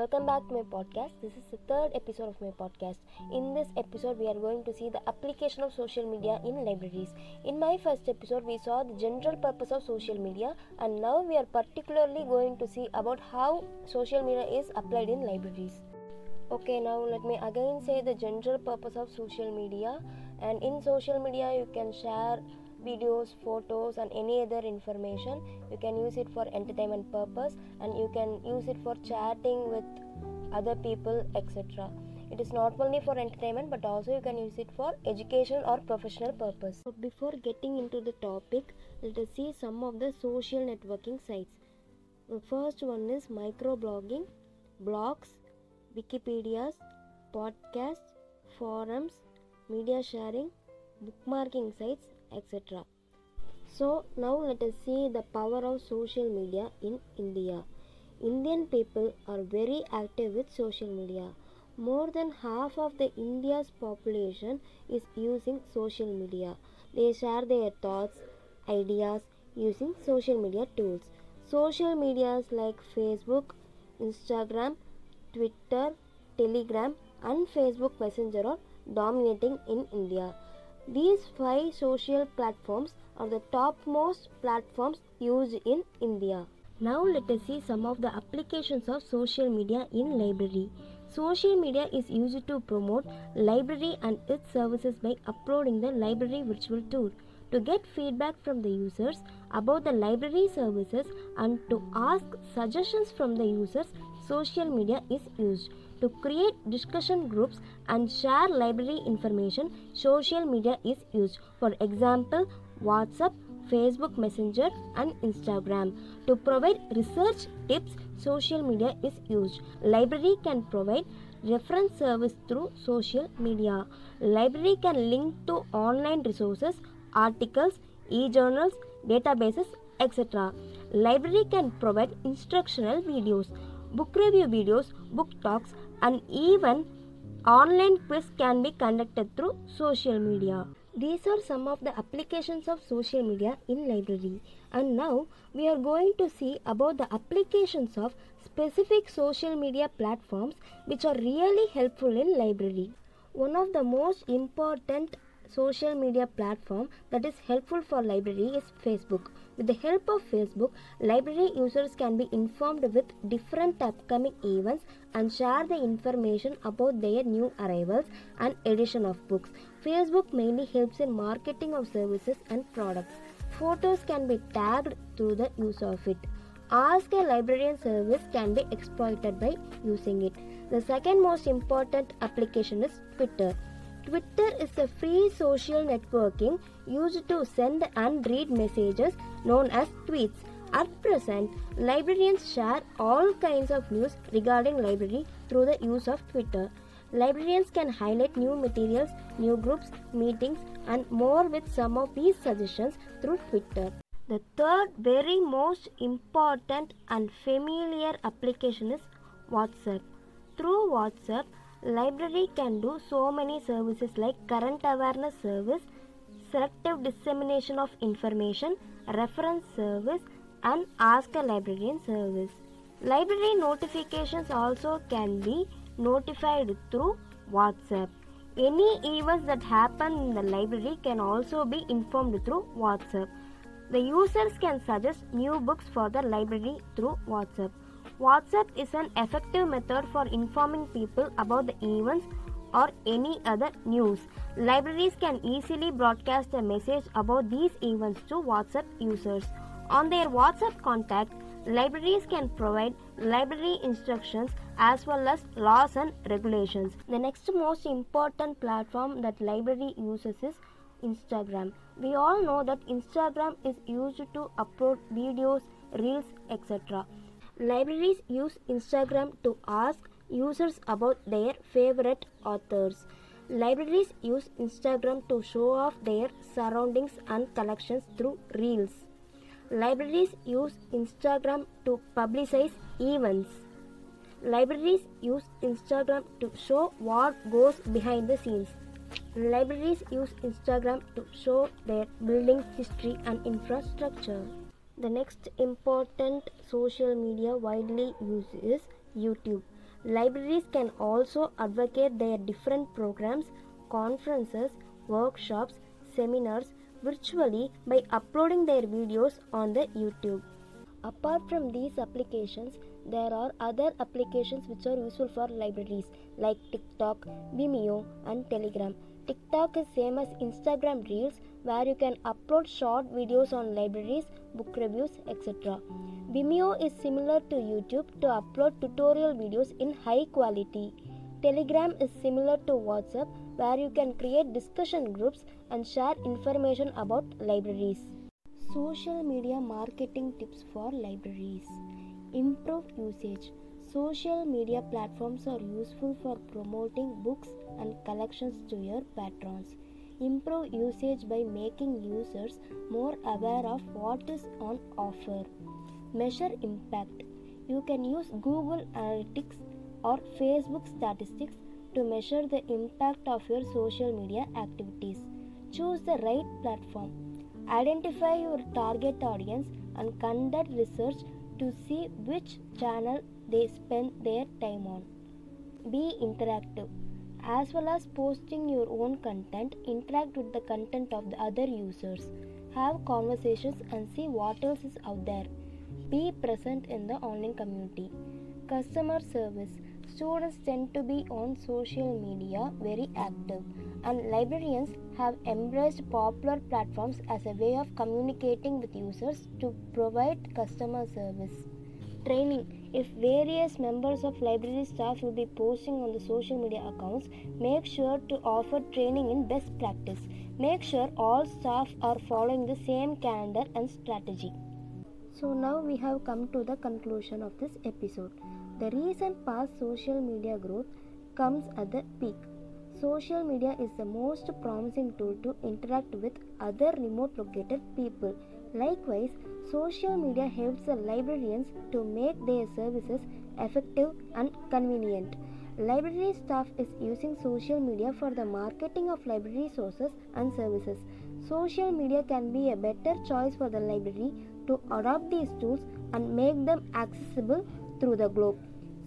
welcome back to my podcast. This is the third episode of my podcast. In this episode, we are going to see the application of social media in libraries. In my first episode, we saw the general purpose of social media, and now we are particularly going to see about how social media is applied in libraries. Okay, now let me again say the general purpose of social media. And in social media, you can share videos, photos, and any other information. You can use it for entertainment purpose and you can use it for chatting with other people, etc. It is not only for entertainment but also you can use it for education or professional purpose. So before getting into the topic, let us see some of the social networking sites. The first one is microblogging, blogs, Wikipedias, podcasts, forums, media sharing, bookmarking sites, etc. So now let us see the power of social media in India. Indian people are very active with social media. More than half of the India's population is using social media. They share their thoughts, ideas using social media tools. Social medias like Facebook, Instagram, Twitter, Telegram and Facebook Messenger are dominating in India. These five social platforms are the topmost platforms used in India. Now let us see some of the applications of social media in library. Social media is used to promote library and its services by uploading the library virtual tour. To get feedback from the users about the library services and to ask suggestions from the users, social media is used. To create discussion groups and share library information, social media is used. For example, WhatsApp, Facebook Messenger, and Instagram. To provide research tips, social media is used. Library can provide reference service through social media. Library can link to online resources, articles, e-journals, databases, etc. Library can provide instructional videos, book review videos, book talks, and even online quiz can be conducted through social media. These are some of the applications of social media in library. And now we are going to see about the applications of specific social media platforms which are really helpful in library. One of the most important social media platform that is helpful for library is Facebook. With the help of Facebook, library users can be informed with different upcoming events and share the information about their new arrivals and edition of books. Facebook mainly helps in marketing of services and products. Photos can be tagged through the use of it. Ask a librarian service can be exploited by using it. The second most important application is Twitter. Twitter is a free social networking used to send and read messages known as tweets. At present, librarians share all kinds of news regarding library through the use of Twitter. Librarians can highlight new materials, new groups, meetings, and more with some of these suggestions through Twitter. The third very most important and familiar application is WhatsApp. Through WhatsApp, library can do so many services like current awareness service, selective dissemination of information, reference service, and ask a librarian service. Library notifications also can be notified through WhatsApp. Any events that happen in the library can also be informed through WhatsApp. The users can suggest new books for the library through WhatsApp. WhatsApp is an effective method for informing people about the events or any other news. Libraries can easily broadcast a message about these events to WhatsApp users. On their WhatsApp contact, libraries can provide library instructions as well as laws and regulations. The next most important platform that library uses is Instagram. We all know that Instagram is used to upload videos, reels, etc. Libraries use Instagram to ask users about their favorite authors. Libraries use Instagram to show off their surroundings and collections through reels. Libraries use Instagram to publicize events. Libraries use Instagram to show what goes behind the scenes. Libraries use Instagram to show their building history and infrastructure. The next important social media widely used is YouTube. Libraries can also advocate their different programs, conferences, workshops, seminars virtually by uploading their videos on the YouTube. Apart from these applications, there are other applications which are useful for libraries like TikTok, Vimeo, and Telegram. TikTok is same as Instagram Reels where you can upload short videos on libraries, book reviews, etc. Vimeo is similar to YouTube to upload tutorial videos in high quality. Telegram is similar to WhatsApp where you can create discussion groups and share information about libraries. Social media marketing tips for libraries. Improve usage. Social media platforms are useful for promoting books and collections to your patrons. Improve usage by making users more aware of what is on offer. Measure impact. You can use Google Analytics or Facebook statistics to measure the impact of your social media activities. Choose the right platform. Identify your target audience and conduct research to see which channel they spend their time on. Be interactive. As well as posting your own content, interact with the content of the other users. Have conversations and see what else is out there. Be present in the online community. Customer service. Students tend to be on social media very active, and librarians have embraced popular platforms as a way of communicating with users to provide customer service. Training If various members of library staff will be posting on the social media accounts, make sure to offer training in best practice. Make sure all staff are following the same calendar and strategy. So, now we have come to the conclusion of this episode. The recent past social media growth comes at the peak. Social media is the most promising tool to interact with other remote located people. Likewise, social media helps the librarians to make their services effective and convenient. Library staff is using social media for the marketing of library resources and services. Social media can be a better choice for the library to adopt these tools and make them accessible through the globe.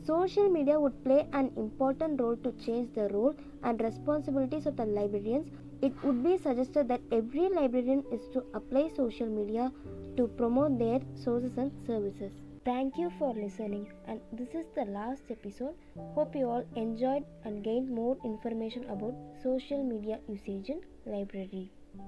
Social media would play an important role to change the role and responsibilities of the librarians. It would be suggested that every librarian is to apply social media to promote their sources and services. Thank you for listening, and this is the last episode. Hope you all enjoyed and gained more information about social media usage in library.